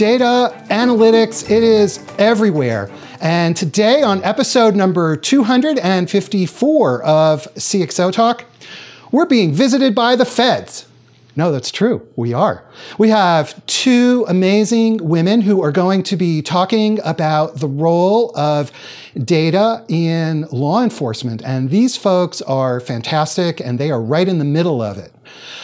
Data, analytics, it is everywhere. And today, on episode number 254 of CXO Talk, we're being visited by the feds. No, that's true. We are. We have two amazing women who are going to be talking about the role of data in law enforcement. And these folks are fantastic and they are right in the middle of it.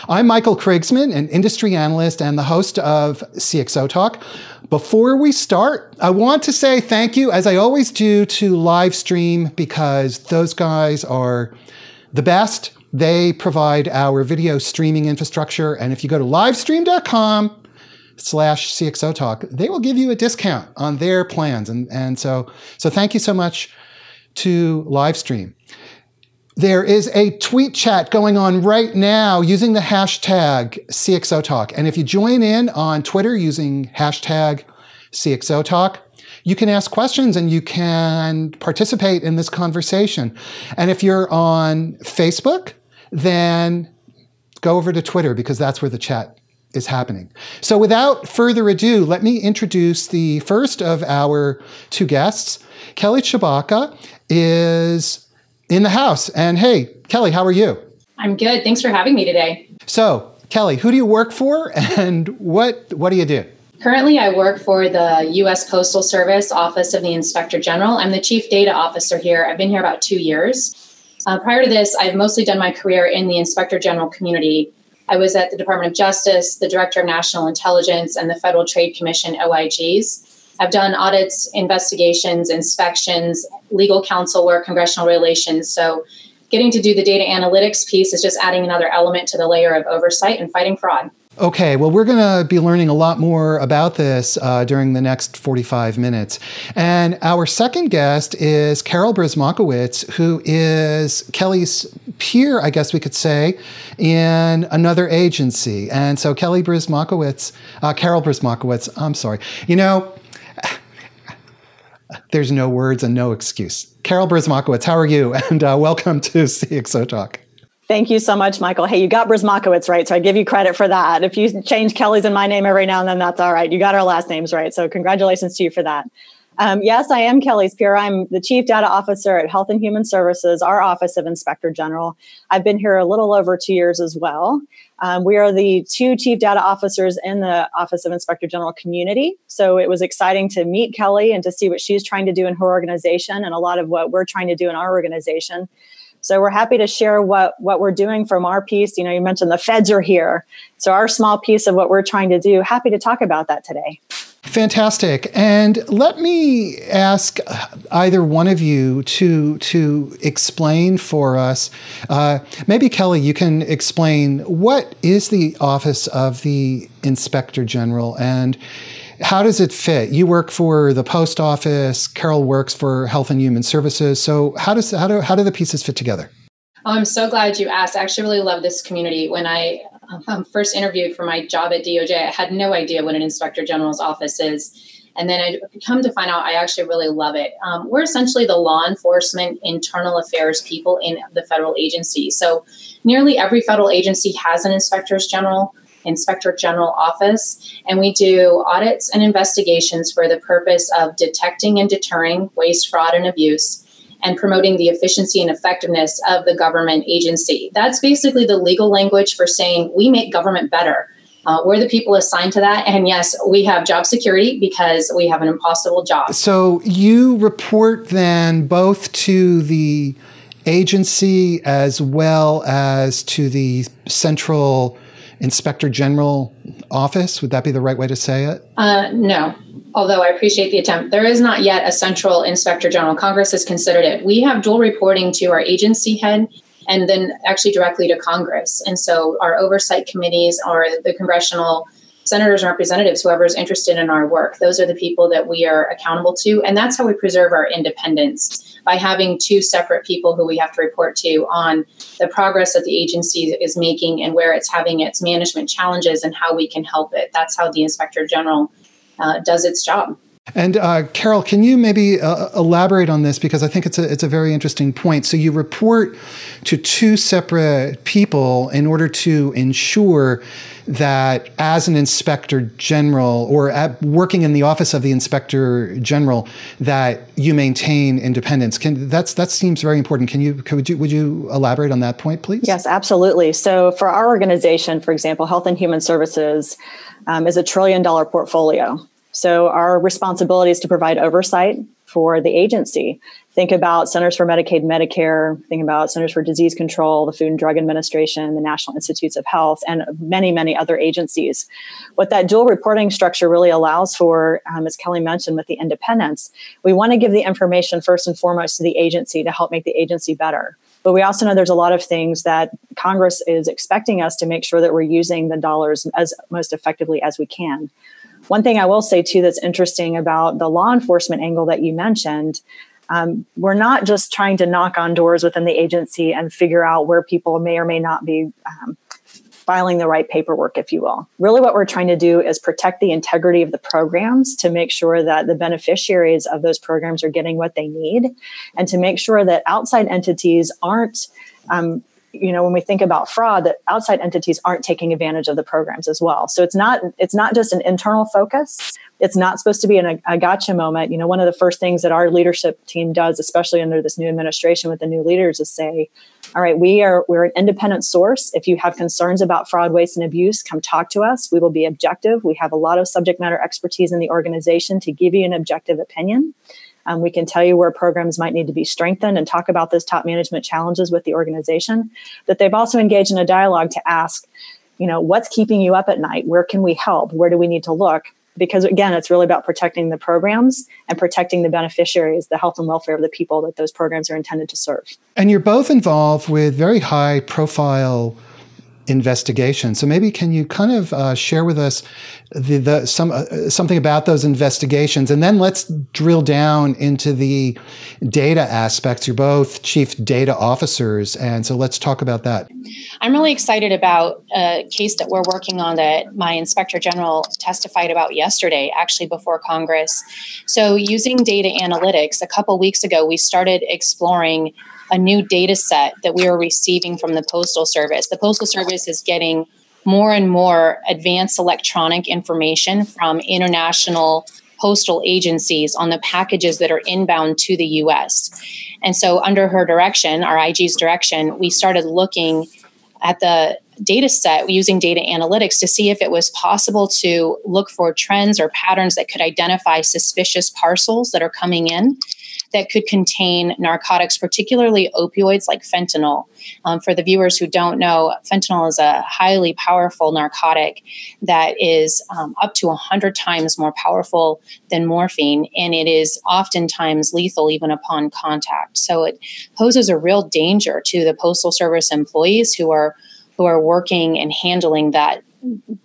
I'm Michael Krigsman, an industry analyst and the host of CXO Talk. Before we start, I want to say thank you, as I always do, to Livestream because those guys are the best. They provide our video streaming infrastructure. And if you go to livestream.com slash CXO Talk, they will give you a discount on their plans. And, and so, so thank you so much to Livestream. There is a tweet chat going on right now using the hashtag CXO Talk. And if you join in on Twitter using hashtag CXO Talk, you can ask questions and you can participate in this conversation. And if you're on Facebook, then go over to Twitter because that's where the chat is happening. So without further ado, let me introduce the first of our two guests. Kelly Tshibaka is in the house. And hey, Kelly, how are you? I'm good. Thanks for having me today. So, Kelly, who do you work for and what what do you do? Currently, I work for the U.S. Postal Service Office of the Inspector General. I'm the Chief Data Officer here. I've been here about two years. Uh, prior to this, I've mostly done my career in the Inspector General community. I was at the Department of Justice, the Director of National Intelligence, and the Federal Trade Commission OIGs. I've done audits, investigations, inspections, legal counsel work, congressional relations. So, getting to do the data analytics piece is just adding another element to the layer of oversight and fighting fraud. Okay, well, we're going to be learning a lot more about this uh, during the next 45 minutes. And our second guest is Carol Brzymialkiewicz, who is Kelly's peer, I guess we could say, in another agency. And so Kelly Brzymialkiewicz, uh, Carol Brzymialkiewicz, I'm sorry. You know, there's no words and no excuse. Carol Brzymialkiewicz, how are you? And uh, welcome to CXO Talk. Thank you so much, Michael. Hey, you got Brzymialkiewicz right, so I give you credit for that. If you change Kelly's and my name every now and then, that's all right. You got our last names right, so congratulations to you for that. Um, yes, I am Kelly's peer. I'm the Chief Data Officer at Health and Human Services, our Office of Inspector General. I've been here a little over two years as well. Um, we are the two Chief Data Officers in the Office of Inspector General community. So it was exciting to meet Kelly and to see what she's trying to do in her organization and a lot of what we're trying to do in our organization. So we're happy to share what what we're doing from our piece. You know, you mentioned the feds are here. So our small piece of what we're trying to do, happy to talk about that today. Fantastic. And let me ask either one of you to to explain for us. Uh, maybe Kelly, you can explain what is the office of the Inspector General and how does it fit? You work for the post office. Carol works for Health and Human Services. So how does how do how do the pieces fit together? Oh, I'm so glad you asked. I actually really love this community. When I um, first interviewed for my job at DOJ, I had no idea what an inspector general's office is. And then I come to find out I actually really love it. Um, we're essentially the law enforcement, internal affairs people in the federal agency. So nearly every federal agency has an inspectors general. Inspector General Office, and we do audits and investigations for the purpose of detecting and deterring waste, fraud, and abuse. And promoting the efficiency and effectiveness of the government agency. That's basically the legal language for saying we make government better. Uh, we're the people assigned to that. And yes, we have job security because we have an impossible job. So you report then both to the agency as well as to the central inspector general office. Would that be the right way to say it? Uh, no. Although I appreciate the attempt, there is not yet a central inspector general. Congress has considered it. We have dual reporting to our agency head and then actually directly to Congress. And so our oversight committees are the congressional senators and representatives, whoever is interested in our work, those are the people that we are accountable to. And that's how we preserve our independence by having two separate people who we have to report to on the progress that the agency is making and where it's having its management challenges and how we can help it. That's how the inspector general uh, does its job. And uh, Carol, can you maybe uh, elaborate on this? Because I think it's a it's a very interesting point. So you report to two separate people in order to ensure that as an inspector general or working in the office of the inspector general that you maintain independence. Can that's that seems very important. Can you could you would you elaborate on that point please? Yes absolutely. So for our organization for example health and human services um, is a trillion dollar portfolio so our responsibility is to provide oversight for the agency. Think about Centers for Medicaid, and Medicare, think about Centers for Disease Control, the Food and Drug Administration, the National Institutes of Health, and many, many other agencies. What that dual reporting structure really allows for, um, as Kelly mentioned with the independence, we want to give the information first and foremost to the agency to help make the agency better. But we also know there's a lot of things that Congress is expecting us to make sure that we're using the dollars as most effectively as we can. One thing I will say too that's interesting about the law enforcement angle that you mentioned, um, we're not just trying to knock on doors within the agency and figure out where people may or may not be um, filing the right paperwork, if you will. Really, what we're trying to do is protect the integrity of the programs to make sure that the beneficiaries of those programs are getting what they need and to make sure that outside entities aren't um, you know when we think about fraud that outside entities aren't taking advantage of the programs as well. So it's not it's not just an internal focus. It's not supposed to be an, a gotcha moment. You know one of the first things that our leadership team does especially under this new administration with the new leaders is say all right we are we're an independent source. If you have concerns about fraud waste and abuse come talk to us. We will be objective. We have a lot of subject matter expertise in the organization to give you an objective opinion um, we can tell you where programs might need to be strengthened and talk about those top management challenges with the organization. That they've also engaged in a dialogue to ask, you know, what's keeping you up at night? Where can we help? Where do we need to look? Because again, it's really about protecting the programs and protecting the beneficiaries, the health and welfare of the people that those programs are intended to serve. And you're both involved with very high profile investigation. So maybe can you kind of uh, share with us the, the some uh, something about those investigations, and then let's drill down into the data aspects. You're both chief data officers, and so let's talk about that. I'm really excited about a case that we're working on that my inspector general testified about yesterday, actually before Congress. So using data analytics, a couple weeks ago, we started exploring a new data set that we are receiving from the Postal Service. The Postal Service is getting more and more advanced electronic information from international postal agencies on the packages that are inbound to the US. And so, under her direction, our IG's direction, we started looking at the data set using data analytics to see if it was possible to look for trends or patterns that could identify suspicious parcels that are coming in that could contain narcotics, particularly opioids like fentanyl. Um, for the viewers who don't know, fentanyl is a highly powerful narcotic that is um, up to 100 times more powerful than morphine, and it is oftentimes lethal even upon contact. So it poses a real danger to the Postal Service employees who are who are working and handling that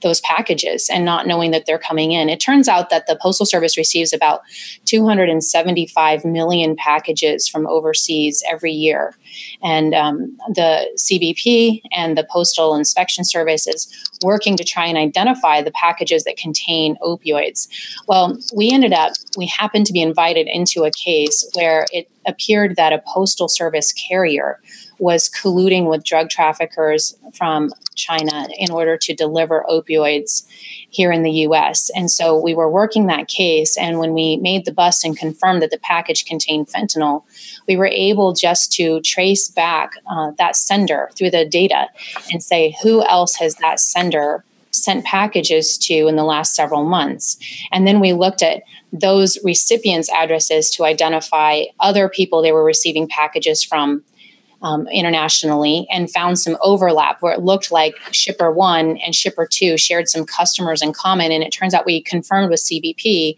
those packages and not knowing that they're coming in. It turns out that the Postal Service receives about 275 million packages from overseas every year. And um, the CBP and the Postal Inspection Service is working to try and identify the packages that contain opioids. Well, we ended up, we happened to be invited into a case where it appeared that a Postal Service carrier was colluding with drug traffickers from China in order to deliver opioids here in the US. And so we were working that case. And when we made the bust and confirmed that the package contained fentanyl, we were able just to trace back uh, that sender through the data and say who else has that sender sent packages to in the last several months. And then we looked at those recipients' addresses to identify other people they were receiving packages from um, internationally and found some overlap where it looked like shipper one and shipper two shared some customers in common. And it turns out we confirmed with CBP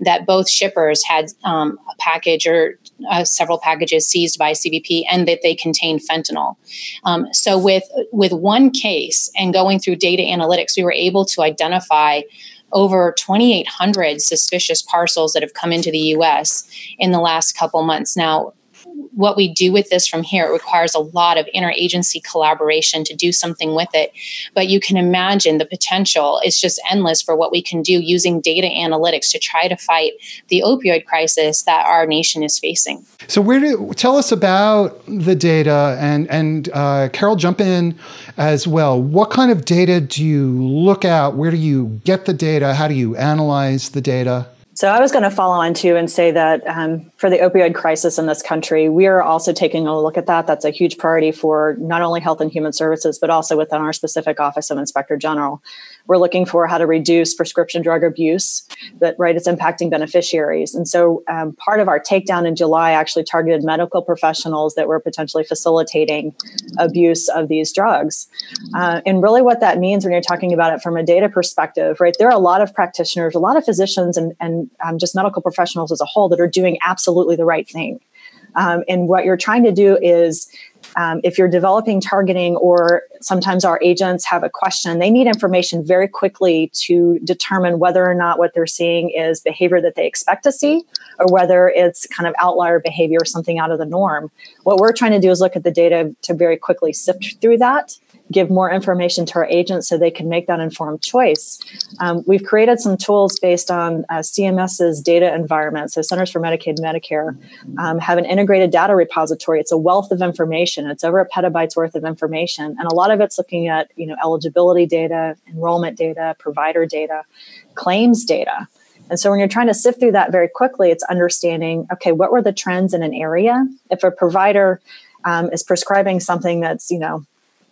that both shippers had um, a package or uh, several packages seized by CBP and that they contained fentanyl. Um, so with with one case and going through data analytics, we were able to identify over 2,800 suspicious parcels that have come into the U.S. in the last couple months. Now, what we do with this from here it requires a lot of interagency collaboration to do something with it. But you can imagine the potential is just endless for what we can do using data analytics to try to fight the opioid crisis that our nation is facing. So where do tell us about the data and and uh, carol jump in as well. What kind of data do you look at? Where do you get the data? How do you analyze the data? So I was going to follow on too and say that um, for the opioid crisis in this country, we are also taking a look at that. That's a huge priority for not only Health and Human Services, but also within our specific Office of Inspector General. We're looking for how to reduce prescription drug abuse that right is impacting beneficiaries. And so um, part of our takedown in July actually targeted medical professionals that were potentially facilitating abuse of these drugs. Uh, and really what that means when you're talking about it from a data perspective, right? There are a lot of practitioners, a lot of physicians and, and um, just medical professionals as a whole that are doing absolutely the right thing. Um, and what you're trying to do is um, if you're developing targeting or sometimes our agents have a question they need information very quickly to determine whether or not what they're seeing is behavior that they expect to see or whether it's kind of outlier behavior or something out of the norm what we're trying to do is look at the data to very quickly sift through that give more information to our agents so they can make that informed choice. Um, we've created some tools based on uh, CMS's data environment. So Centers for Medicaid and Medicare um, have an integrated data repository. It's a wealth of information. It's over a petabyte's worth of information, and a lot of it's looking at you know eligibility data, enrollment data, provider data, claims data. And so when you're trying to sift through that very quickly, it's understanding okay, what were the trends in an area? If a provider um, is prescribing something that's you know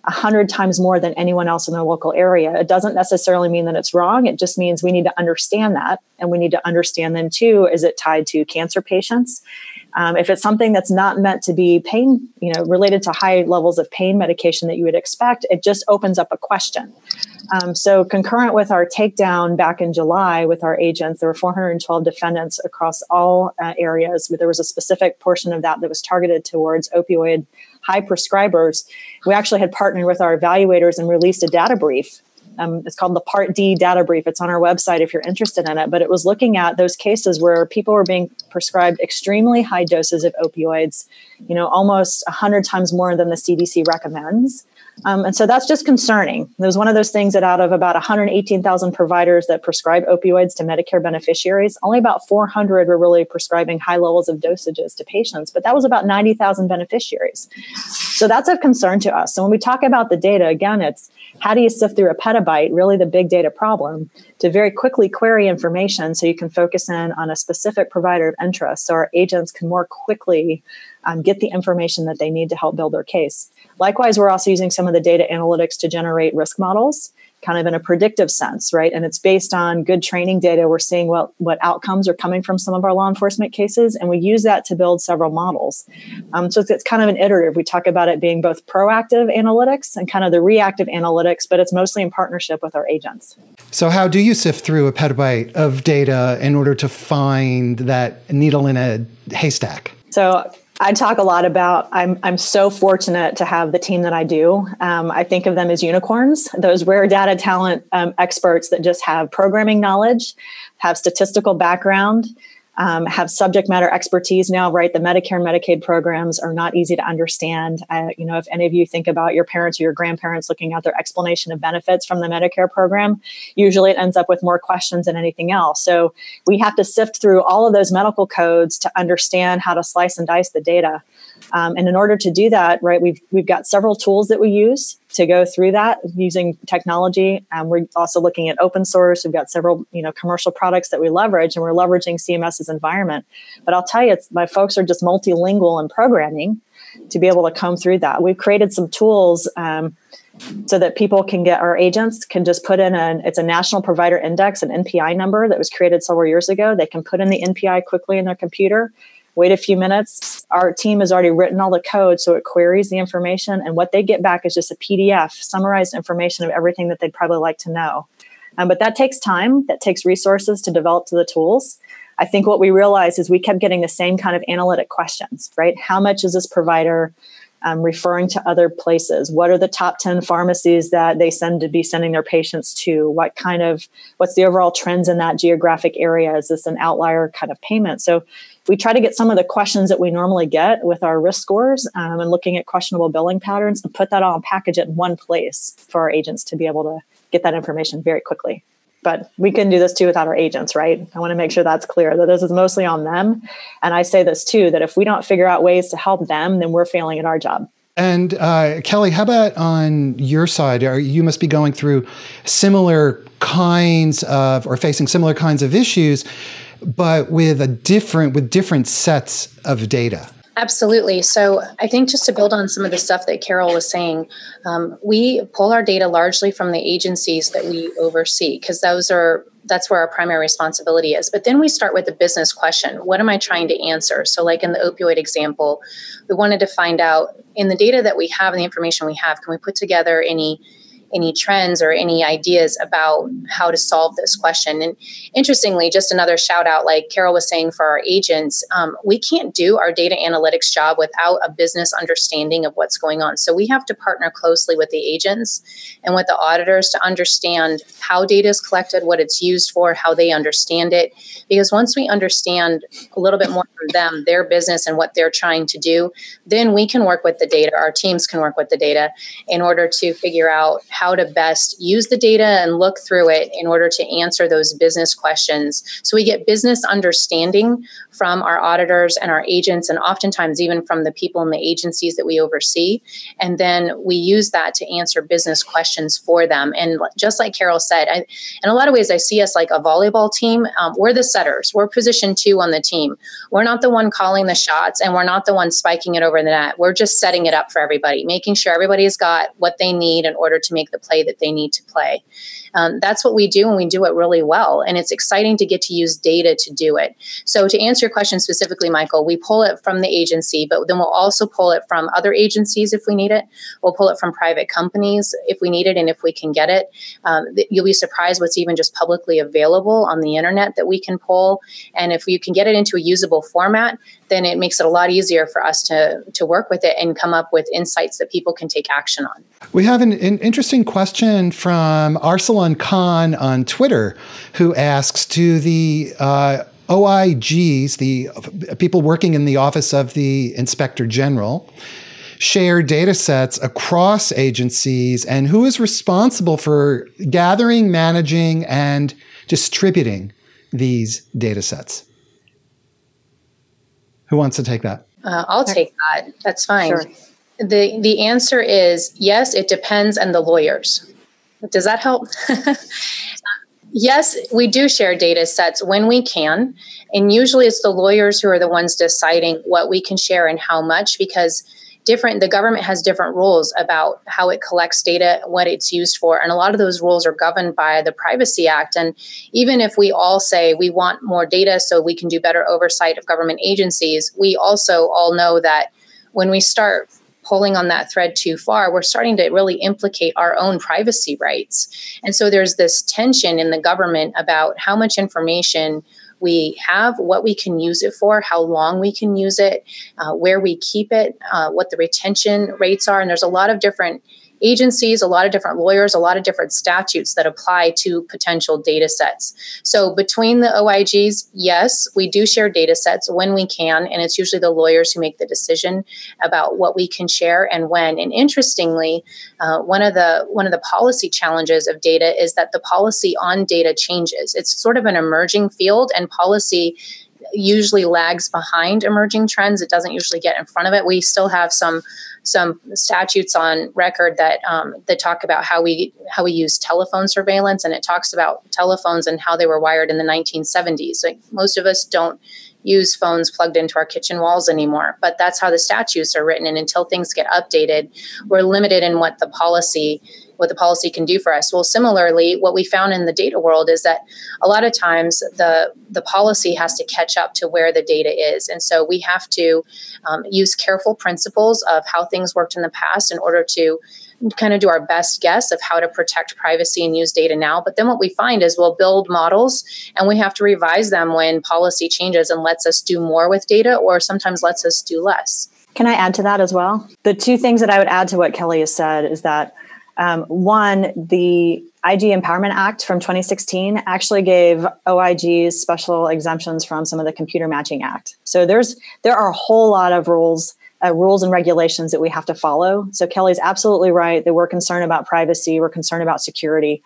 a hundred times more than anyone else in the local area. It doesn't necessarily mean that it's wrong. It just means we need to understand that, and we need to understand then too. Is it tied to cancer patients? Um, if it's something that's not meant to be pain, you know, related to high levels of pain medication that you would expect, it just opens up a question. Um, so, concurrent with our takedown back in July with our agents, there were 412 defendants across all uh, areas. There was a specific portion of that that was targeted towards opioid high prescribers, we actually had partnered with our evaluators and released a data brief. Um, it's called the Part D data brief. It's on our website if you're interested in it. But it was looking at those cases where people were being prescribed extremely high doses of opioids, you know, almost 100 times more than the CDC recommends. Um, and so that's just concerning. It was one of those things that out of about 118,000 providers that prescribe opioids to Medicare beneficiaries, only about 400 were really prescribing high levels of dosages to patients, but that was about 90,000 beneficiaries. So that's of concern to us. So when we talk about the data, again, it's how do you sift through a petabyte, really the big data problem, to very quickly query information so you can focus in on a specific provider of interest so our agents can more quickly um, get the information that they need to help build their case. Likewise, we're also using some of the data analytics to generate risk models kind of in a predictive sense, right? And it's based on good training data. We're seeing what, what outcomes are coming from some of our law enforcement cases, and we use that to build several models. Um, so it's, it's, kind of an iterative. We talk about it being both proactive analytics and kind of the reactive analytics, but it's mostly in partnership with our agents. So, how do you sift through a petabyte of data in order to find that needle in a haystack? So, I talk a lot about I'm I'm so fortunate to have the team that I do. Um, I think of them as unicorns, those rare data talent um, experts that just have programming knowledge, have statistical background, um, have subject matter expertise now, right? The Medicare and Medicaid programs are not easy to understand. You know, if any of you think about your parents or your grandparents looking at their explanation of benefits from the Medicare program, usually it ends up with more questions than anything else. So we have to sift through all of those medical codes to understand how to slice and dice the data. Um, and in order to do that, right, we've we've got several tools that we use to go through that using technology. Um, we're also looking at open source. We've got several you know commercial products that we leverage, and we're leveraging CMS's environment. But I'll tell you, it's, my folks are just multilingual in programming to be able to come through that. We've created some tools. Um, so that people can get our agents can just put in an it's a national provider index an npi number that was created several years ago they can put in the npi quickly in their computer wait a few minutes. Our team has already written all the code, so it queries the information, and what they get back is just a PDF, summarized information of everything that they'd probably like to know. Um, but that takes time, that takes resources to develop to the tools. I think what we realized is we kept getting the same kind of analytic questions, right? How much is this provider um, referring to other places. What are the top 10 pharmacies that they send to be sending their patients to? What kind of, what's the overall trends in that geographic area? Is this an outlier kind of payment? So we try to get some of the questions that we normally get with our risk scores um, and looking at questionable billing patterns and put that all and package it in one place for our agents to be able to get that information very quickly but we can do this too without our agents, right? I want to make sure that's clear that this is mostly on them. And I say this too that if we don't figure out ways to help them, then we're failing at our job. And uh, Kelly, how about on your side? Are, you must be going through similar kinds of, or facing similar kinds of issues, but with a different, with different sets of data. Absolutely. So I think just to build on some of the stuff that Carol was saying, um, we pull our data largely from the agencies that we oversee because those are that's where our primary responsibility is. But then we start with the business question: What am I trying to answer? So, like in the opioid example, we wanted to find out in the data that we have and the information we have, can we put together any any trends or any ideas about how to solve this question. And interestingly, just another shout out, like Carol was saying for our agents, um, we can't do our data analytics job without a business understanding of what's going on. So we have to partner closely with the agents and with the auditors to understand how data is collected, what it's used for, how they understand it. Because once we understand a little bit more from them, their business and what they're trying to do, then we can work with the data, our teams can work with the data in order to figure out how to best use the data and look through it in order to answer those business questions. So we get business understanding from our auditors and our agents, and oftentimes even from the people in the agencies that we oversee. And then we use that to answer business questions for them. And just like Carol said, I, in a lot of ways, I see us like a volleyball team. Um, we're the setters, we're position two on the team. We're not the one calling the shots, and we're not the one spiking it over the net. We're just setting it up for everybody, making sure everybody's got what they need in order to make the play that they need to play. Um, that's what we do, and we do it really well. And it's exciting to get to use data to do it. So, to answer your question specifically, Michael, we pull it from the agency, but then we'll also pull it from other agencies if we need it. We'll pull it from private companies if we need it and if we can get it. Um, you'll be surprised what's even just publicly available on the internet that we can pull. And if you can get it into a usable format, then it makes it a lot easier for us to, to work with it and come up with insights that people can take action on. We have an, an interesting question from Arsalan Khan on Twitter, who asks Do the uh, OIGs, the people working in the Office of the Inspector General, share data sets across agencies, and who is responsible for gathering, managing, and distributing these data sets? Who wants to take that? Uh, I'll take that. That's fine. Sure. The the answer is yes. It depends on the lawyers. Does that help? yes, we do share data sets when we can, and usually it's the lawyers who are the ones deciding what we can share and how much because different the government has different rules about how it collects data what it's used for and a lot of those rules are governed by the privacy act and even if we all say we want more data so we can do better oversight of government agencies we also all know that when we start pulling on that thread too far, we're starting to really implicate our own privacy rights. And so there's this tension in the government about how much information we have, what we can use it for, how long we can use it, uh, where we keep it, uh, what the retention rates are. And there's a lot of different agencies, a lot of different lawyers, a lot of different statutes that apply to potential data sets. So between the OIGs, yes, we do share data sets when we can, and it's usually the lawyers who make the decision about what we can share and when. And interestingly, uh, one of the one of the policy challenges of data is that the policy on data changes. It's sort of an emerging field, and policy usually lags behind emerging trends. It doesn't usually get in front of it. We still have some some statutes on record that um, that talk about how we how we use telephone surveillance, and it talks about telephones and how they were wired in the 1970s. Like most of us don't use phones plugged into our kitchen walls anymore, but that's how the statutes are written. And until things get updated, we're limited in what the policy what the policy can do for us. Well, similarly, what we found in the data world is that a lot of times the the policy has to catch up to where the data is, and so we have to um, use careful principles of how things worked in the past in order to kind of do our best guess of how to protect privacy and use data now. But then what we find is we'll build models and we have to revise them when policy changes and lets us do more with data or sometimes lets us do less. Can I add to that as well? The two things that I would add to what Kelly has said is that um, one, the IG Empowerment Act from 2016 actually gave OIGs special exemptions from some of the Computer Matching Act. So there's there are a whole lot of rules, uh, rules and regulations that we have to follow. So Kelly's absolutely right that we're concerned about privacy, we're concerned about security,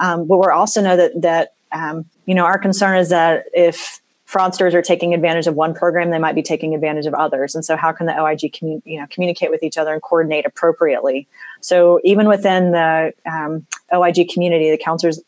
um, but we're also know that that um, you know our concern is that if fraudsters are taking advantage of one program, they might be taking advantage of others. And so, how can the OIG commun- you know, communicate with each other and coordinate appropriately? So, even within the um, OIG community, the Councilors,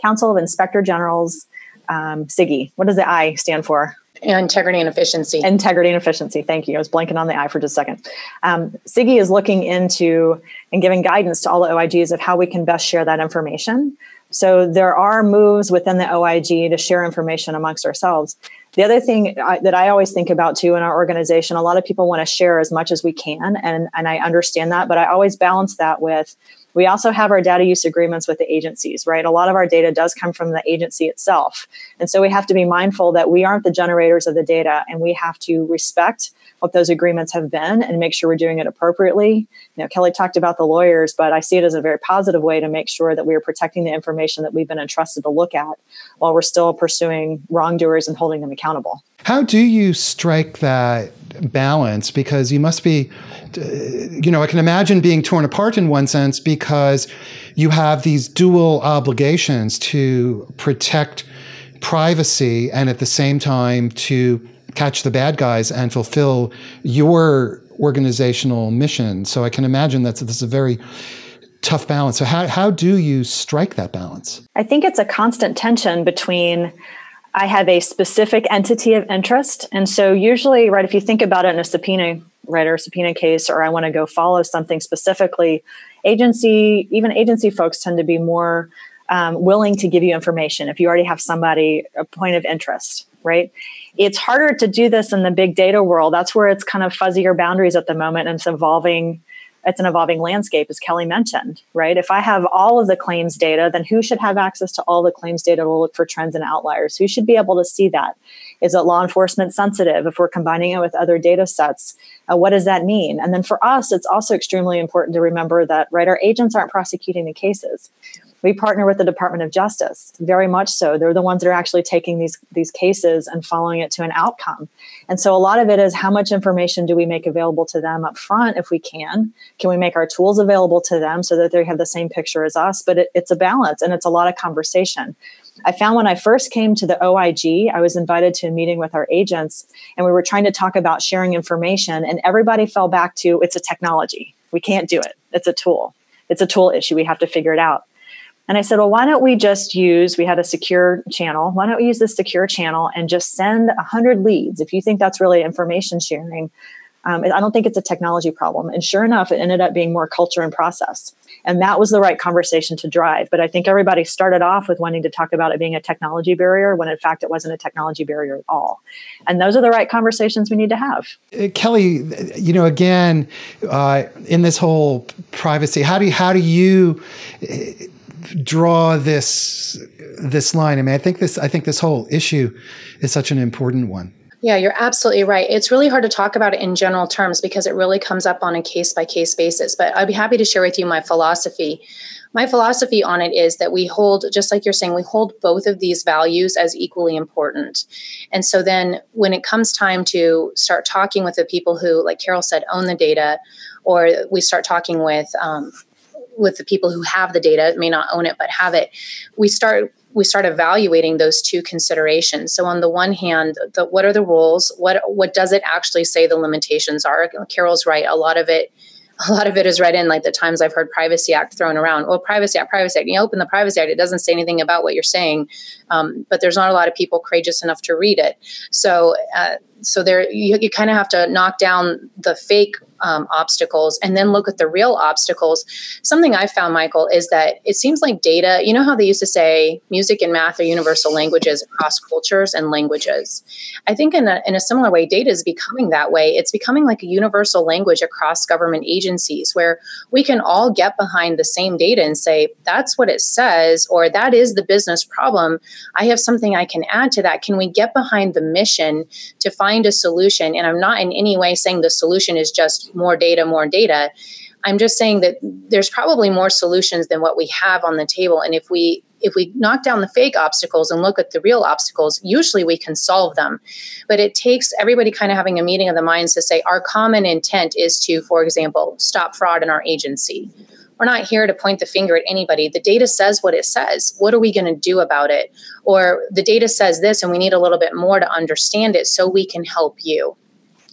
Council of Inspector Generals, um, CIGIE, what does the I stand for? Integrity and efficiency. Integrity and efficiency. Thank you. I was blanking on the I for just a second. Um, CIGIE is looking into and giving guidance to all the OIGs of how we can best share that information. So there are moves within the OIG to share information amongst ourselves. The other thing I, that I always think about too in our organization, a lot of people want to share as much as we can, and, and I understand that, but I always balance that with we also have our data use agreements with the agencies, right? A lot of our data does come from the agency itself. And so we have to be mindful that we aren't the generators of the data and we have to respect what those agreements have been and make sure we're doing it appropriately. You know, Kelly talked about the lawyers, but I see it as a very positive way to make sure that we are protecting the information that we've been entrusted to look at while we're still pursuing wrongdoers and holding them accountable. How do you strike that balance? Because you must be, you know, I can imagine being torn apart in one sense because you have these dual obligations to protect privacy and at the same time to catch the bad guys and fulfill your organizational mission. So I can imagine that this is a very tough balance. So how, how do you strike that balance? I think it's a constant tension between I have a specific entity of interest. And so usually, right, if you think about it in a subpoena, right, or subpoena case, or I want to go follow something specifically, agency, even agency folks tend to be more um, willing to give you information if you already have somebody, a point of interest, right? It's harder to do this in the big data world. That's where it's kind of fuzzier boundaries at the moment and it's evolving. It's an evolving landscape, as Kelly mentioned, right? If I have all of the claims data, then who should have access to all the claims data to look for trends and outliers? Who should be able to see that? Is it law enforcement sensitive? If we're combining it with other data sets, uh, what does that mean? And then for us, it's also extremely important to remember that, right, our agents aren't prosecuting the cases we partner with the Department of Justice, very much so. They're the ones that are actually taking these these cases and following it to an outcome. And so a lot of it is how much information do we make available to them up front if we can? Can we make our tools available to them so that they have the same picture as us? But it, it's a balance and it's a lot of conversation. I found when I first came to the OIG, I was invited to a meeting with our agents and we were trying to talk about sharing information and everybody fell back to it's a technology. We can't do it. It's a tool. It's a tool issue. We have to figure it out. And I said, well, why don't we just use, we had a secure channel. Why don't we use this secure channel and just send 100 leads? If you think that's really information sharing, um, I don't think it's a technology problem. And sure enough, it ended up being more culture and process. And that was the right conversation to drive. But I think everybody started off with wanting to talk about it being a technology barrier when in fact it wasn't a technology barrier at all. And those are the right conversations we need to have. Uh, Kelly, you know, again, uh, in this whole privacy, how do how do you, draw this this line. I mean, I think this I think this whole issue is such an important one. Yeah, you're absolutely right. It's really hard to talk about it in general terms because it really comes up on a case by case basis. But I'd be happy to share with you my philosophy. My philosophy on it is that we hold, just like you're saying, we hold both of these values as equally important. And so then when it comes time to start talking with the people who, like Carol said, own the data, or we start talking with um, with the people who have the data may not own it but have it we start we start evaluating those two considerations so on the one hand the, what are the rules what what does it actually say the limitations are carol's right a lot of it a lot of it is read in like the times I've heard Privacy Act thrown around. Well, Privacy Act, Privacy Act. You open the Privacy Act, it doesn't say anything about what you're saying, um, but there's not a lot of people courageous enough to read it. So, uh, so there you, you kind of have to knock down the fake um, obstacles and then look at the real obstacles. Something I found, Michael, is that it seems like data, you know how they used to say music and math are universal languages across cultures and languages. I think in a, in a similar way, data is becoming that way. It's becoming like a universal language across government agencies where we can all get behind the same data and say, that's what it says, or that is the business problem. I have something I can add to that. Can we get behind the mission to find a solution? And I'm not in any way saying the solution is just more data, more data. I'm just saying that there's probably more solutions than what we have on the table. And if we if we knock down the fake obstacles and look at the real obstacles, usually we can solve them. But it takes everybody kind of having a meeting of the minds to say our common intent is to, for example, stop fraud in our agency. We're not here to point the finger at anybody. The data says what it says. What are we going to do about it? Or the data says this, and we need a little bit more to understand it so we can help you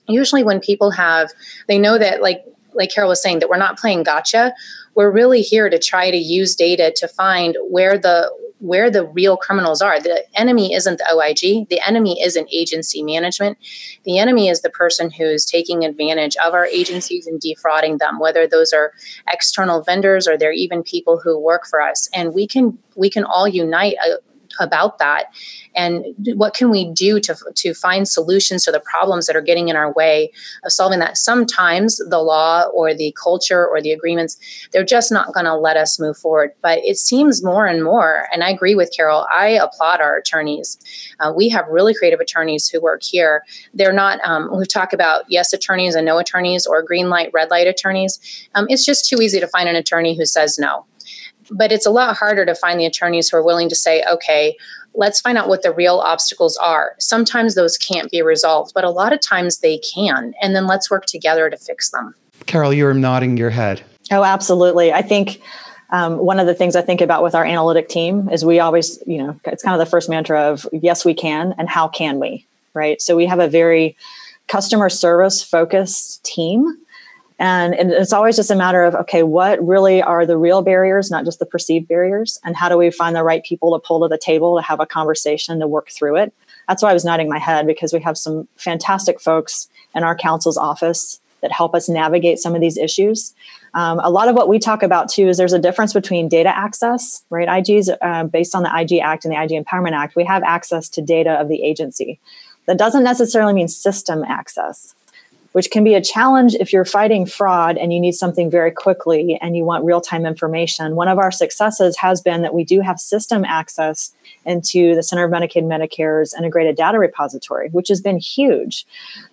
usually when people have they know that like like carol was saying that we're not playing gotcha. We're really here to try to use data to find where the where the real criminals are. The enemy isn't the oig the enemy isn't agency management. The enemy is the person who's taking advantage of our agencies and defrauding them whether those are external vendors or they're even people who work for us. And we can we can all unite uh, about that. And what can we do to, to find solutions to the problems that are getting in our way of solving that? Sometimes the law or the culture or the agreements they're just not going to let us move forward. But it seems more and more and i agree with carol i applaud our attorneys. Uh, we have really creative attorneys who work here. They're not um, we talk about yes attorneys and no attorneys or green light red light attorneys. Um, it's just too easy to find an attorney who says no but it's a lot harder to find the attorneys who are willing to say, okay, let's find out what the real obstacles are. Sometimes those can't be resolved, but a lot of times they can. And then let's work together to fix them. Carol, you are nodding your head. Oh, absolutely. I think um, one of the things I think about with our analytic team is we always, you know, it's kind of the first mantra of yes, we can, and how can we, right? So we have a very customer service focused team and, and it's always just a matter of, okay, what really are the real barriers, not just the perceived barriers? And how do we find the right people to pull to the table to have a conversation to work through it? That's why I was nodding my head because we have some fantastic folks in our counsel's office that help us navigate some of these issues. Um, a lot of what we talk about too is there's a difference between data access, right? IG's uh, based on the IG Act and the IG Empowerment Act, we have access to data of the agency. That doesn't necessarily mean system access which can be a challenge if you're fighting fraud and you need something very quickly and you want real time information. One of our successes has been that we do have system access into the Center of Medicaid Medicare's integrated data repository, which has been huge.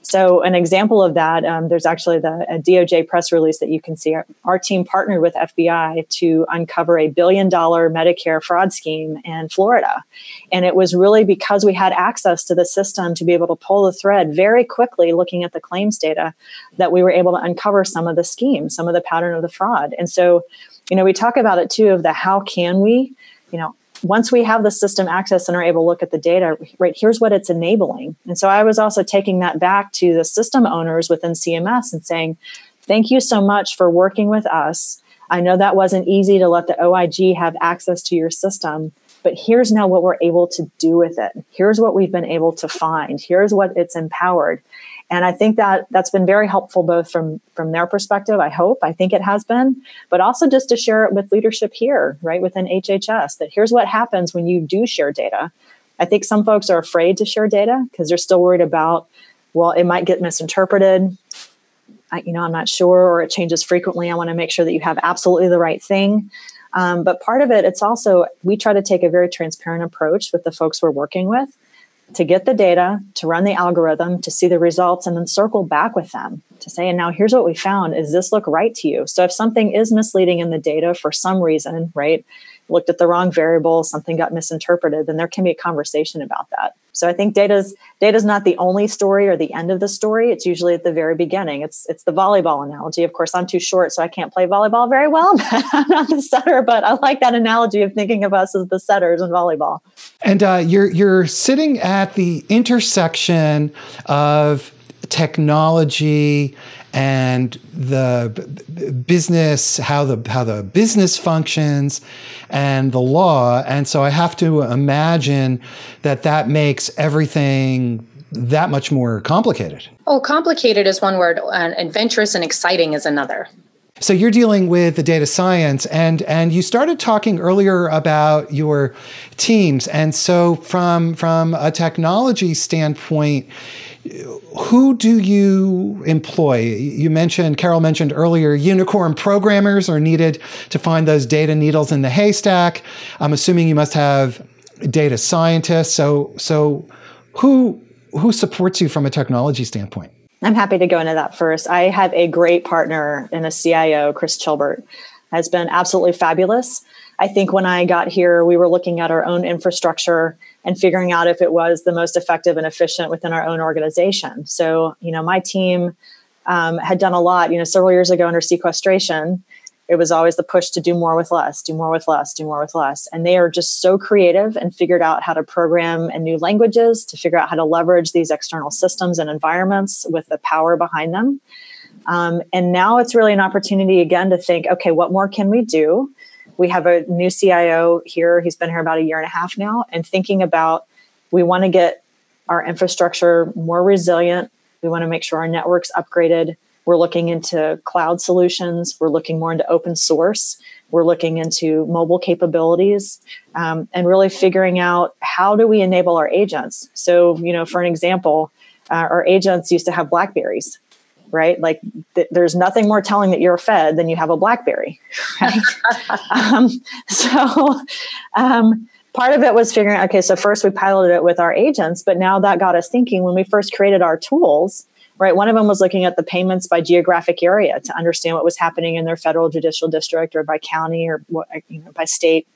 So, an example of that, um, there's actually the DOJ press release that you can see. Our, our, team partnered with FBI to uncover a billion dollar Medicare fraud scheme in Florida. And it was really because we had access to the system to be able to pull the thread very quickly looking at the claims data that we were able to uncover some of the scheme, some of the pattern of the fraud. And so, you know, we talk about it too of the how can we, you know, once we have the system access and are able to look at the data, right, here's what it's enabling. And so I was also taking that back to the system owners within CMS and saying, thank you so much for working with us. I know that wasn't easy to let the OIG have access to your system, but here's now what we're able to do with it. Here's what we've been able to find. Here's what it's empowered and i think that that's been very helpful both from from their perspective i hope i think it has been but also just to share it with leadership here right within hhs that here's what happens when you do share data. I think some folks are afraid to share data because they're still worried about well it might get misinterpreted. I, you know i'm not sure or it changes frequently. I want to make sure that you have absolutely the right thing. Um, but part of it it's also we try to take a very transparent approach with the folks we're working with to get the data, to run the algorithm, to see the results, and then circle back with them to say, and now here's what we found. Does this look right to you? So if something is misleading in the data for some reason, right, looked at the wrong variable, something got misinterpreted, then there can be a conversation about that. So I think data's data's not the only story or the end of the story. It's usually at the very beginning. It's it's the volleyball analogy. Of course, I'm too short, so I can't play volleyball very well. I'm not the setter, but I like that analogy of thinking of us as the setters in volleyball. And uh, you're you're sitting at the intersection of technology and the business, how the how the business functions, and the law. And so I have to imagine that that makes everything that much more complicated. Oh, complicated is one word, and adventurous and exciting is another. So you're dealing with the data science, and and you started talking earlier about your teams, and so from from a technology standpoint. Who do you employ? You mentioned, Carol mentioned earlier, unicorn programmers are needed to find those data needles in the haystack. I'm assuming you must have data scientists. So, so who who supports you from a technology standpoint? I'm happy to go into that first. I have a great partner in a CIO, Chris Chilbert, has been absolutely fabulous. I think when I got here, we were looking at our own infrastructure and figuring out if it was the most effective and efficient within our own organization. So, you know, my team um, had done a lot. You know, several years ago under sequestration, it was always the push to do more with less, do more with less, do more with less. And they are just so creative and figured out how to program in new languages to figure out how to leverage these external systems and environments with the power behind them. Um, and now it's really an opportunity again to think, okay, what more can we do? We have a new CIO here. He's been here about a year and a half now, and thinking about we want to get our infrastructure more resilient. We want to make sure our network's upgraded. We're looking into cloud solutions. We're looking more into open source. We're looking into mobile capabilities um, and really figuring out how do we enable our agents. So, you know, for an example, uh, our agents used to have Blackberries, right? Like th- there's nothing more telling that you're a Fed than you have a Blackberry, right? um, so, um, part of it was figuring okay so first we piloted it with our agents but now that got us thinking when we first created our tools right? One of them was looking at the payments by geographic area to understand what was happening in their federal judicial district or by county or you know, by state,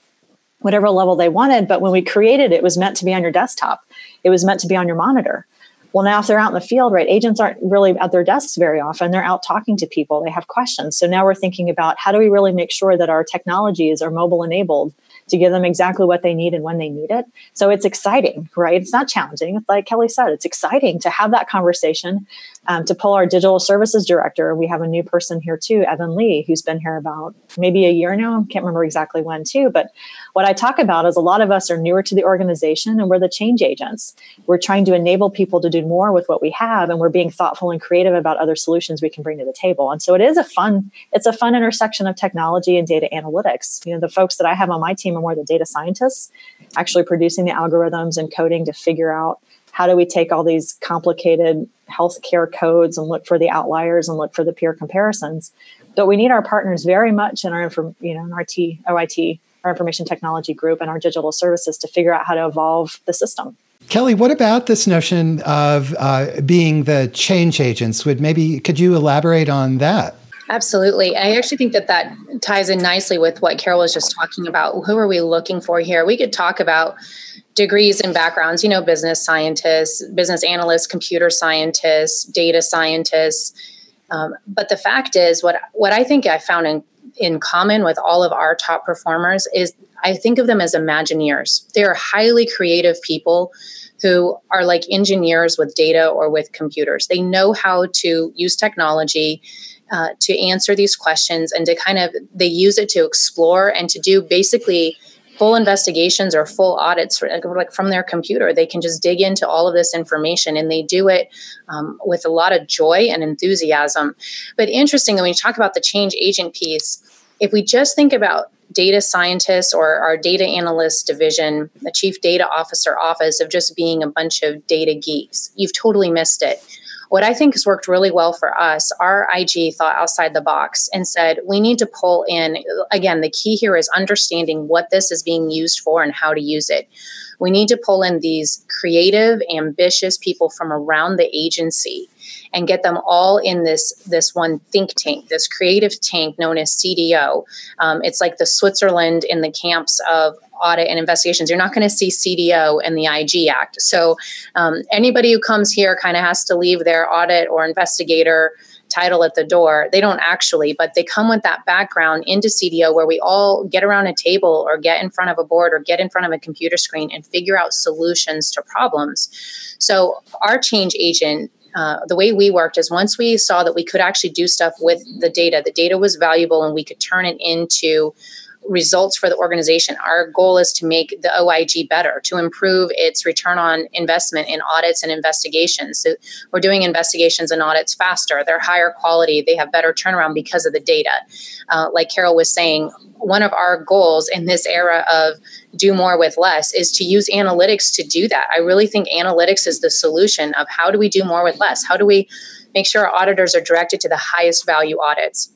whatever level they wanted. But when we created it, it was meant to be on your desktop. It was meant to be on your monitor. Well, now if they're out in the field, right, agents aren't really at their desks very often. They're out talking to people. They have questions. So now we're thinking about how do we really make sure that our technologies are mobile enabled to give them exactly what they need and when they need it. So it's exciting, right? It's not challenging. It's like Kelly said, it's exciting to have that conversation, um, to pull our digital services director. We have a new person here too, Evan Lee, who's been here about maybe a year now. Can't remember exactly when too. But what I talk about is a lot of us are newer to the organization and we're the change agents. We're trying to enable people to do more with what we have and we're being thoughtful and creative about other solutions we can bring to the table. And so it is a fun, it's a fun intersection of technology and data analytics. You know, the folks that I have on my team are more the data scientists, actually producing the algorithms and coding to figure out how do we take all these complicated healthcare codes and look for the outliers and look for the peer comparisons. But we need our partners very much in our, you know, in our T, OIT, our information technology group and our digital services to figure out how to evolve the system. Kelly, what about this notion of uh, being the change agents? Would maybe could you elaborate on that? Absolutely. I actually think that that ties in nicely with what Carol was just talking about. Who are we looking for here? We could talk about degrees and backgrounds, you know, business scientists, business analysts, computer scientists, data scientists. Um, but the fact is, what what I think I found in in common with all of our top performers is I think of them as Imagineers. They are highly creative people who are like engineers with data or with computers. They know how to use technology uh, to answer these questions and to kind of they use it to explore and to do basically full investigations or full audits like from their computer. They can just dig into all of this information and they do it um, with a lot of joy and enthusiasm. But interestingly when you talk about the change agent piece if we just think about data scientists or our data analyst division the chief data officer office of just being a bunch of data geeks you've totally missed it what I think has worked really well for us, our IG thought outside the box and said, we need to pull in, again, the key here is understanding what this is being used for and how to use it. We need to pull in these creative, ambitious people from around the agency and get them all in this this one think tank, this creative tank known as CDO. Um, it's like the Switzerland in the camps of audit and investigations. You're not going to see CDO and the IG Act. So um, anybody who comes here kind of has to leave their audit or investigator title at the door. They don't actually, but they come with that background into CDO where we all get around a table or get in front of a board or get in front of a computer screen and figure out solutions to problems. So our change agent uh, the way we worked is once we saw that we could actually do stuff with the data, the data was valuable and we could turn it into results for the organization. Our goal is to make the OIG better, to improve its return on investment in audits and investigations. So we're doing investigations and audits faster. They're higher quality. They have better turnaround because of the data. Uh, like Carol was saying, one of our goals in this era of do more with less is to use analytics to do that. I really think analytics is the solution of how do we do more with less? How do we make sure our auditors are directed to the highest value audits?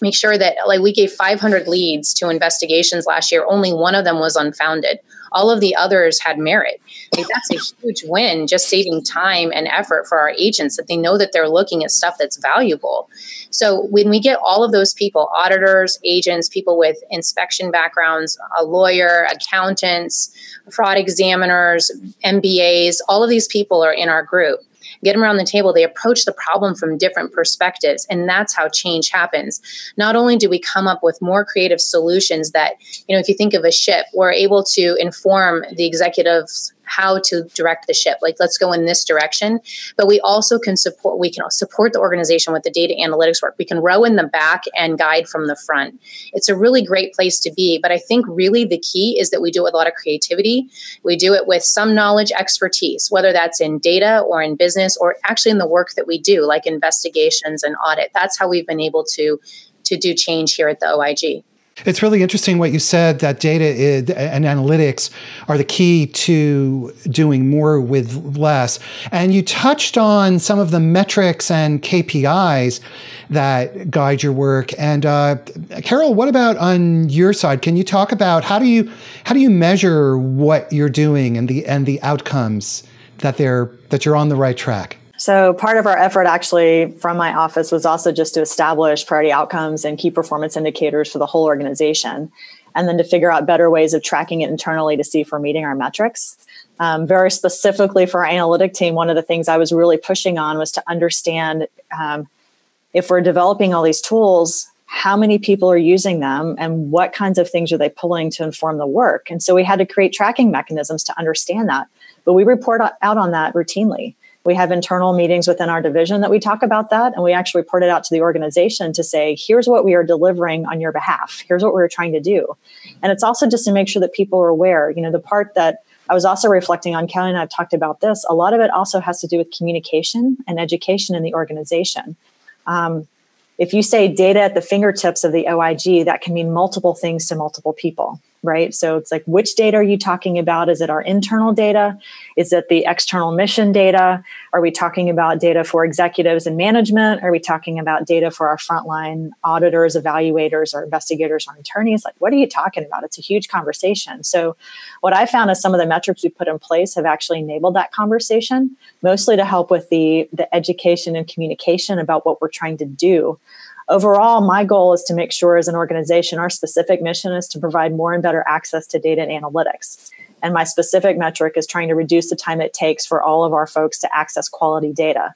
Make sure that like we gave 500 leads to investigations last year. Only one of them was unfounded. All of the others had merit. Like that's a huge win just saving time and effort for our agents that they know that they're looking at stuff that's valuable. So when we get all of those people auditors agents people with inspection backgrounds a lawyer accountants fraud examiners mbas all of these people are in our group get them around the table, they approach the problem from different perspectives. And that's how change happens. Not only do we come up with more creative solutions that, you know, if you think of a ship, we're able to inform the executives how to direct the ship. Like let's go in this direction. But we also can support we can support the organization with the data analytics work. We can row in the back and guide from the front. It's a really great place to be. But i think really the key is that we do it with a lot of creativity. We do it with some knowledge expertise whether that's in data or in business or actually in the work that we do like investigations and audit. That's how we've been able to to do change here at the oig it's really interesting what you said that data is, and analytics are the key to doing more with less. And you touched on some of the metrics and KPIs that guide your work. And uh, Carol, what about on your side? Can you talk about how do you how do you measure what you're doing and the and the outcomes that they're that you're on the right track? So, part of our effort actually from my office was also just to establish priority outcomes and key performance indicators for the whole organization, and then to figure out better ways of tracking it internally to see if we're meeting our metrics. Um, very specifically for our analytic team, one of the things I was really pushing on was to understand um, if we're developing all these tools, how many people are using them and what kinds of things are they pulling to inform the work. And so we had to create tracking mechanisms to understand that. But we report out on that routinely. We have internal meetings within our division that we talk about that, and we actually report it out to the organization to say, here's what we are delivering on your behalf. Here's what we're trying to do. And it's also just to make sure that people are aware. You know, the part that I was also reflecting on, Kelly and I've talked about this, a lot of it also has to do with communication and education in the organization. Um, if you say data at the fingertips of the OIG, that can mean multiple things to multiple people right? So it's like, which data are you talking about? Is it our internal data? Is it the external mission data? Are we talking about data for executives and management? Are we talking about data for our frontline auditors, evaluators, or investigators or attorneys? Like, what are you talking about? It's a huge conversation. So, what I found is some of the metrics we put in place have actually enabled that conversation, mostly to help with the, the education and communication about what we're trying to do overall, my goal is to make sure as an organization, our specific mission is to provide more and better access to data and analytics. And my specific metric is trying to reduce the time it takes for all of our folks to access quality data.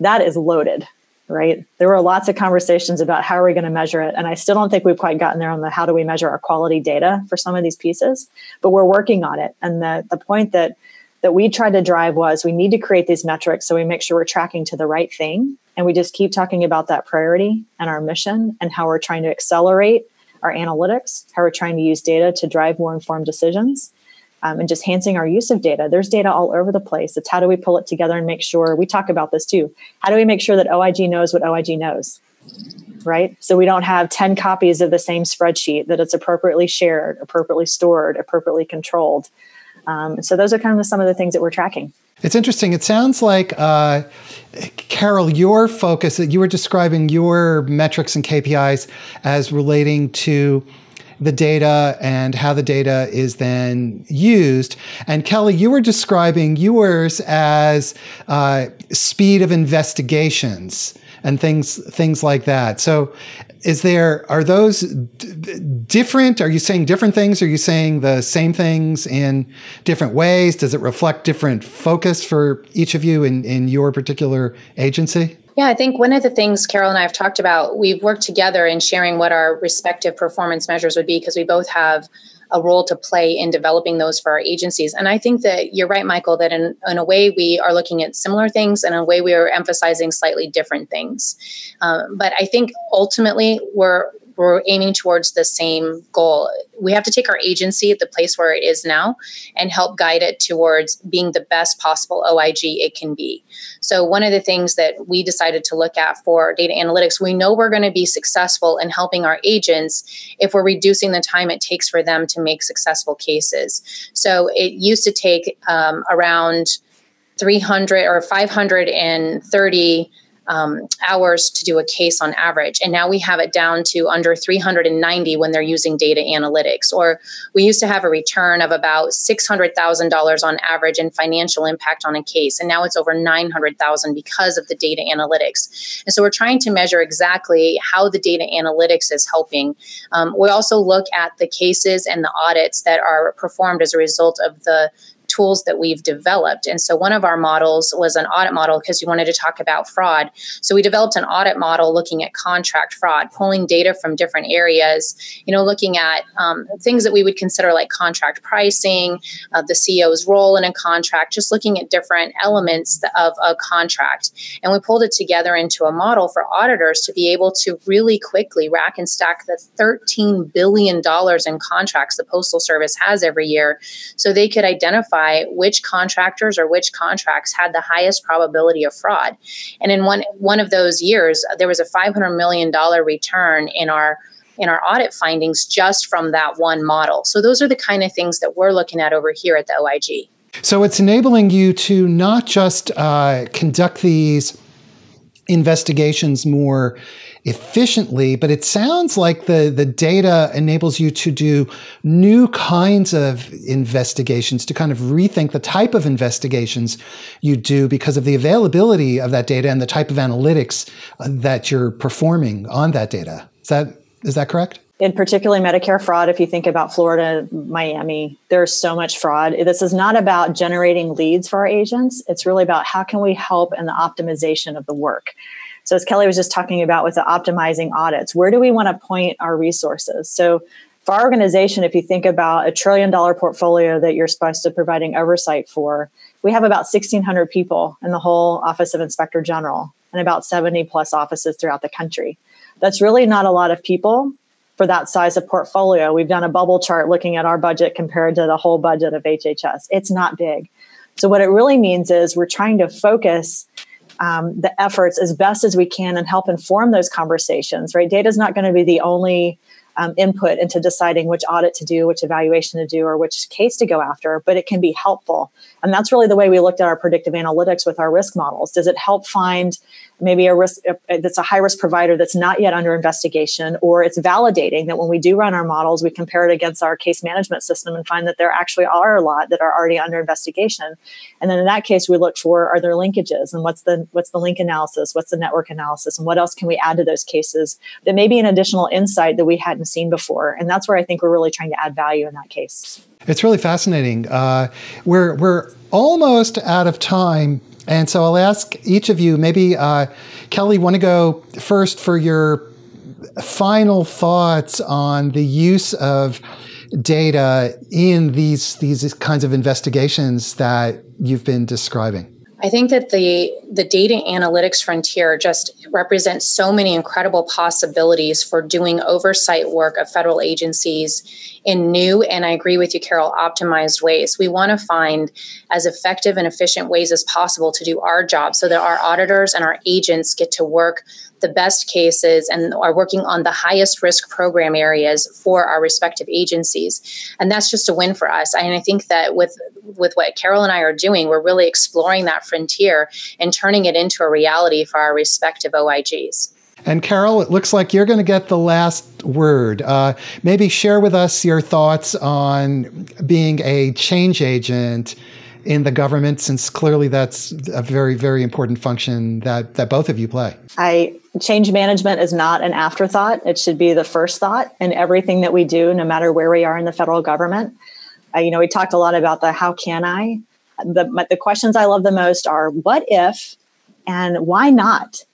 That is loaded, right? There were lots of conversations about how are we going to measure it. And I still don't think we've quite gotten there on the how do we measure our quality data for some of these pieces, but we're working on it. And the, the point that that we tried to drive was we need to create these metrics so we make sure we're tracking to the right thing and we just keep talking about that priority and our mission and how we're trying to accelerate our analytics, how we're trying to use data to drive more informed decisions, um, and just enhancing our use of data. There's data all over the place. It's how do we pull it together and make sure we talk about this too. How do we make sure that OIG knows what OIG knows? Right? So we don't have 10 copies of the same spreadsheet, that it's appropriately shared, appropriately stored, appropriately controlled. Um, so those are kind of some of the things that we're tracking. It's interesting. It sounds like, uh, Carol, your focus, that you were describing your metrics and KPIs as relating to the data and how the data is then used. And Kelly, you were describing yours as uh, speed of investigations and things things like that. So is there are those d- different? Are you saying different things? Are you saying the same things in different ways? Does it reflect different focus for each of you in, in your particular agency? Yeah, I think one of the things Carol and I have talked about, we've worked together in sharing what our respective performance measures would be because we both have a role to play in developing those for our agencies. And I think that you're right, Michael, that in, in a way we are looking at similar things and in a way we are emphasizing slightly different things. Um, but I think ultimately we're we're aiming towards the same goal. We have to take our agency at the place where it is now and help guide it towards being the best possible OIG it can be. So, one of the things that we decided to look at for data analytics, we know we're going to be successful in helping our agents if we're reducing the time it takes for them to make successful cases. So, it used to take um, around 300 or 530 um, hours to do a case on average. And now we have it down to under 390 when they're using data analytics. Or we used to have a return of about $600,000 on average in financial impact on a case. And now it's over 900,000 because of the data analytics. And so we're trying to measure exactly how the data analytics is helping. Um, we also look at the cases and the audits that are performed as a result of the tools that we've developed. And so one of our models was an audit model because we wanted to talk about fraud. So we developed an audit model looking at contract fraud, pulling data from different areas, you know, looking at um, things that we would consider like contract pricing, uh, the CEO's role in a contract, just looking at different elements of a contract. And we pulled it together into a model for auditors to be able to really quickly rack and stack the $13 billion in contracts the Postal Service has every year so they could identify identify which contractors or which contracts had the highest probability of fraud. And in one one of those years, there was a 500 million dollar return in our in our audit findings just from that one model. So those are the kind of things that we're looking at over here at the OIG. So it's enabling you to not just uh, conduct these investigations more efficiently, but it sounds like the, the data enables you to do new kinds of investigations, to kind of rethink the type of investigations you do because of the availability of that data and the type of analytics uh, that you're performing on that data. Is that, is that correct? in particularly Medicare fraud, if you think about Florida, Miami, there's so much fraud. This is not about generating leads for our agents. It's really about how can we help in the optimization of the work. So, as Kelly was just talking about with the optimizing audits, where do we want to point our resources? So, for our organization, if you think about a trillion dollar portfolio that you're supposed to providing oversight for, we have about 1,600 people in the whole Office of Inspector General and about 70 plus offices throughout the country. That's really not a lot of people for that size of portfolio. We've done a bubble chart looking at our budget compared to the whole budget of HHS. It's not big. So, what it really means is we're trying to focus um, the efforts as best as we can and help inform those conversations, right? Data is not going to be the only um, input into deciding which audit to do, which evaluation to do, or which case to go after, but it can be helpful. And that's really the way we looked at our predictive analytics with our risk models. Does it help find maybe a risk that's a high risk provider that's not yet under investigation, or it's validating that when we do run our models, we compare it against our case management system and find that there actually are a lot that are already under investigation. And then in that case, we look for are there linkages and what's the what's the link analysis, what's the network analysis, and what else can we add to those cases that may be an additional insight that we hadn't seen before. And that's where I think we're really trying to add value in that case. It's really fascinating. Uh, we're we're almost out of time and so I'll ask each of you, maybe uh, Kelly, want to go first for your final thoughts on the use of data in these these kinds of investigations that you've been describing. I think that the the data analytics frontier just represents so many incredible possibilities for doing oversight work of federal agencies in new and I agree with you Carol optimized ways. We want to find as effective and efficient ways as possible to do our job so that our auditors and our agents get to work the best cases and are working on the highest risk program areas for our respective agencies and that's just a win for us and i think that with with what carol and i are doing we're really exploring that frontier and turning it into a reality for our respective oigs and Carol, it looks like you're going to get the last word. Uh, maybe share with us your thoughts on being a change agent in the government, since clearly that's a very, very important function that, that both of you play. I change management is not an afterthought. It should be the first thought in everything that we do, no matter where we are in the federal government. Uh, you know, we talked a lot about the how can I. The, the questions I love the most are what if and why not?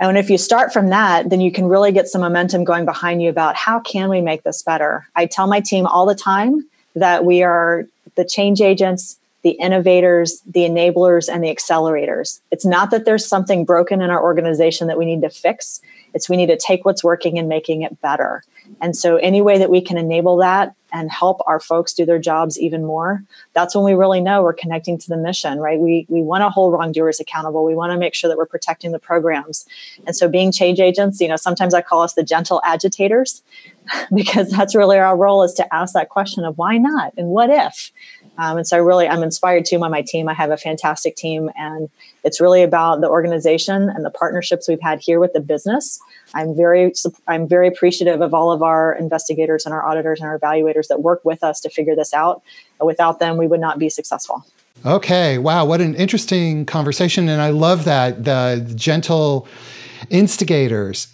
And if you start from that, then you can really get some momentum going behind you about how can we make this better. I tell my team all the time that we are the change agents the innovators, the enablers, and the accelerators. It's not that there's something broken in our organization that we need to fix. It's we need to take what's working and making it better. And so, any way that we can enable that and help our folks do their jobs even more, that's when we really know we're connecting to the mission, right? We, we want to hold wrongdoers accountable. We want to make sure that we're protecting the programs. And so, being change agents, you know, sometimes I call us the gentle agitators because that's really our role is to ask that question of why not and what if. Um, and so, I really, I'm inspired too by my team. I have a fantastic team, and it's really about the organization and the partnerships we've had here with the business I'm very I'm very appreciative of all of our investigators and our auditors and our evaluators that work with us to figure this out. Without them, we would not be successful. Okay, wow, what an interesting conversation, and I love that the gentle instigators.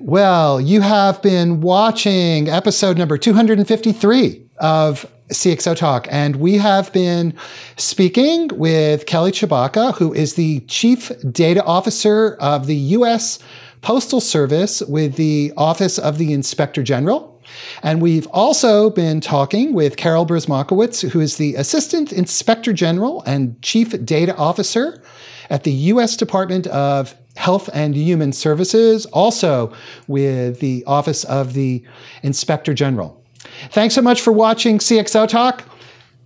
Well, you have been watching episode number 253 of CXO Talk, and we have been speaking with Kelly Tshibaka, who is the Chief Data Officer of the U.S. Postal Service with the Office of the Inspector General. And we've also been talking with Carol Brzymialkiewicz, who is the Assistant Inspector General and Chief Data Officer at the U.S. Department of Health and Human Services, also with the Office of the Inspector General. Thanks so much for watching CXO Talk.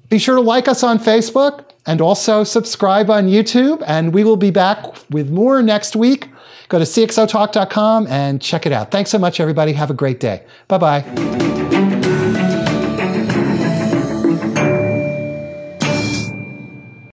Be sure to like us on Facebook and also subscribe on YouTube, and we will be back with more next week. Go to cxotalk.com and check it out. Thanks so much, everybody. Have a great day. Bye bye.